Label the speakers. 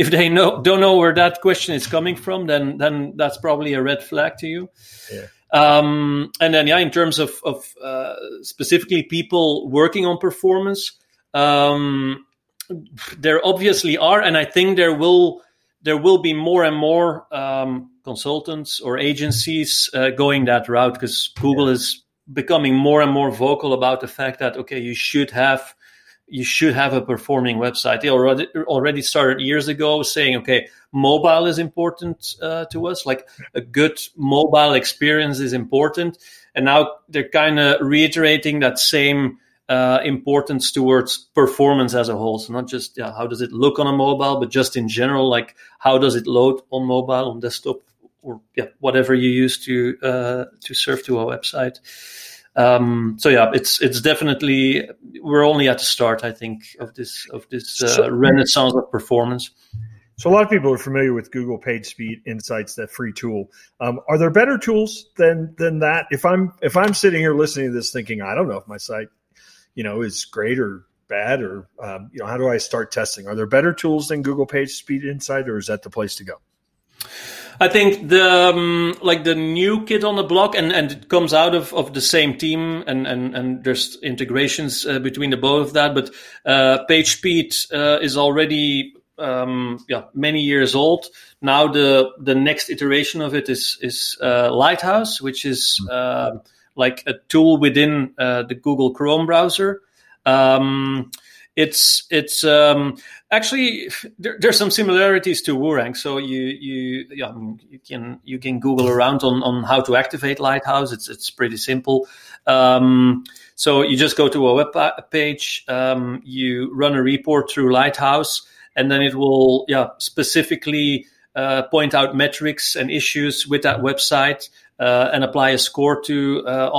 Speaker 1: if they know don't know where that question is coming from, then then that's probably a red flag to you.
Speaker 2: Yeah.
Speaker 1: Um, and then, yeah, in terms of, of uh, specifically people working on performance, um, there obviously are, and I think there will there will be more and more um, consultants or agencies uh, going that route because Google yeah. is becoming more and more vocal about the fact that okay, you should have you should have a performing website. They already already started years ago saying, okay, mobile is important uh, to us. Like a good mobile experience is important, and now they're kind of reiterating that same uh, importance towards performance as a whole. So not just yeah, how does it look on a mobile, but just in general, like how does it load on mobile, on desktop, or yeah, whatever you use to uh, to serve to a website. Um, so yeah, it's it's definitely we're only at the start, I think, of this of this uh, so, renaissance of performance.
Speaker 2: So a lot of people are familiar with Google PageSpeed Insights, that free tool. Um, are there better tools than than that? If I'm if I'm sitting here listening to this, thinking I don't know if my site, you know, is great or bad, or um, you know, how do I start testing? Are there better tools than Google PageSpeed Insight, or is that the place to go?
Speaker 1: I think the um, like the new kid on the block, and, and it comes out of, of the same team, and and, and there's integrations uh, between the both of that. But uh, PageSpeed uh, is already um, yeah many years old. Now the the next iteration of it is is uh, Lighthouse, which is hmm. uh, like a tool within uh, the Google Chrome browser. Um, it's it's um, actually there, there's some similarities to WooRank. So you you yeah, you can you can Google around on, on how to activate Lighthouse. It's it's pretty simple. Um, so you just go to a web page, um, you run a report through Lighthouse, and then it will yeah specifically uh, point out metrics and issues with that website uh, and apply a score to uh, all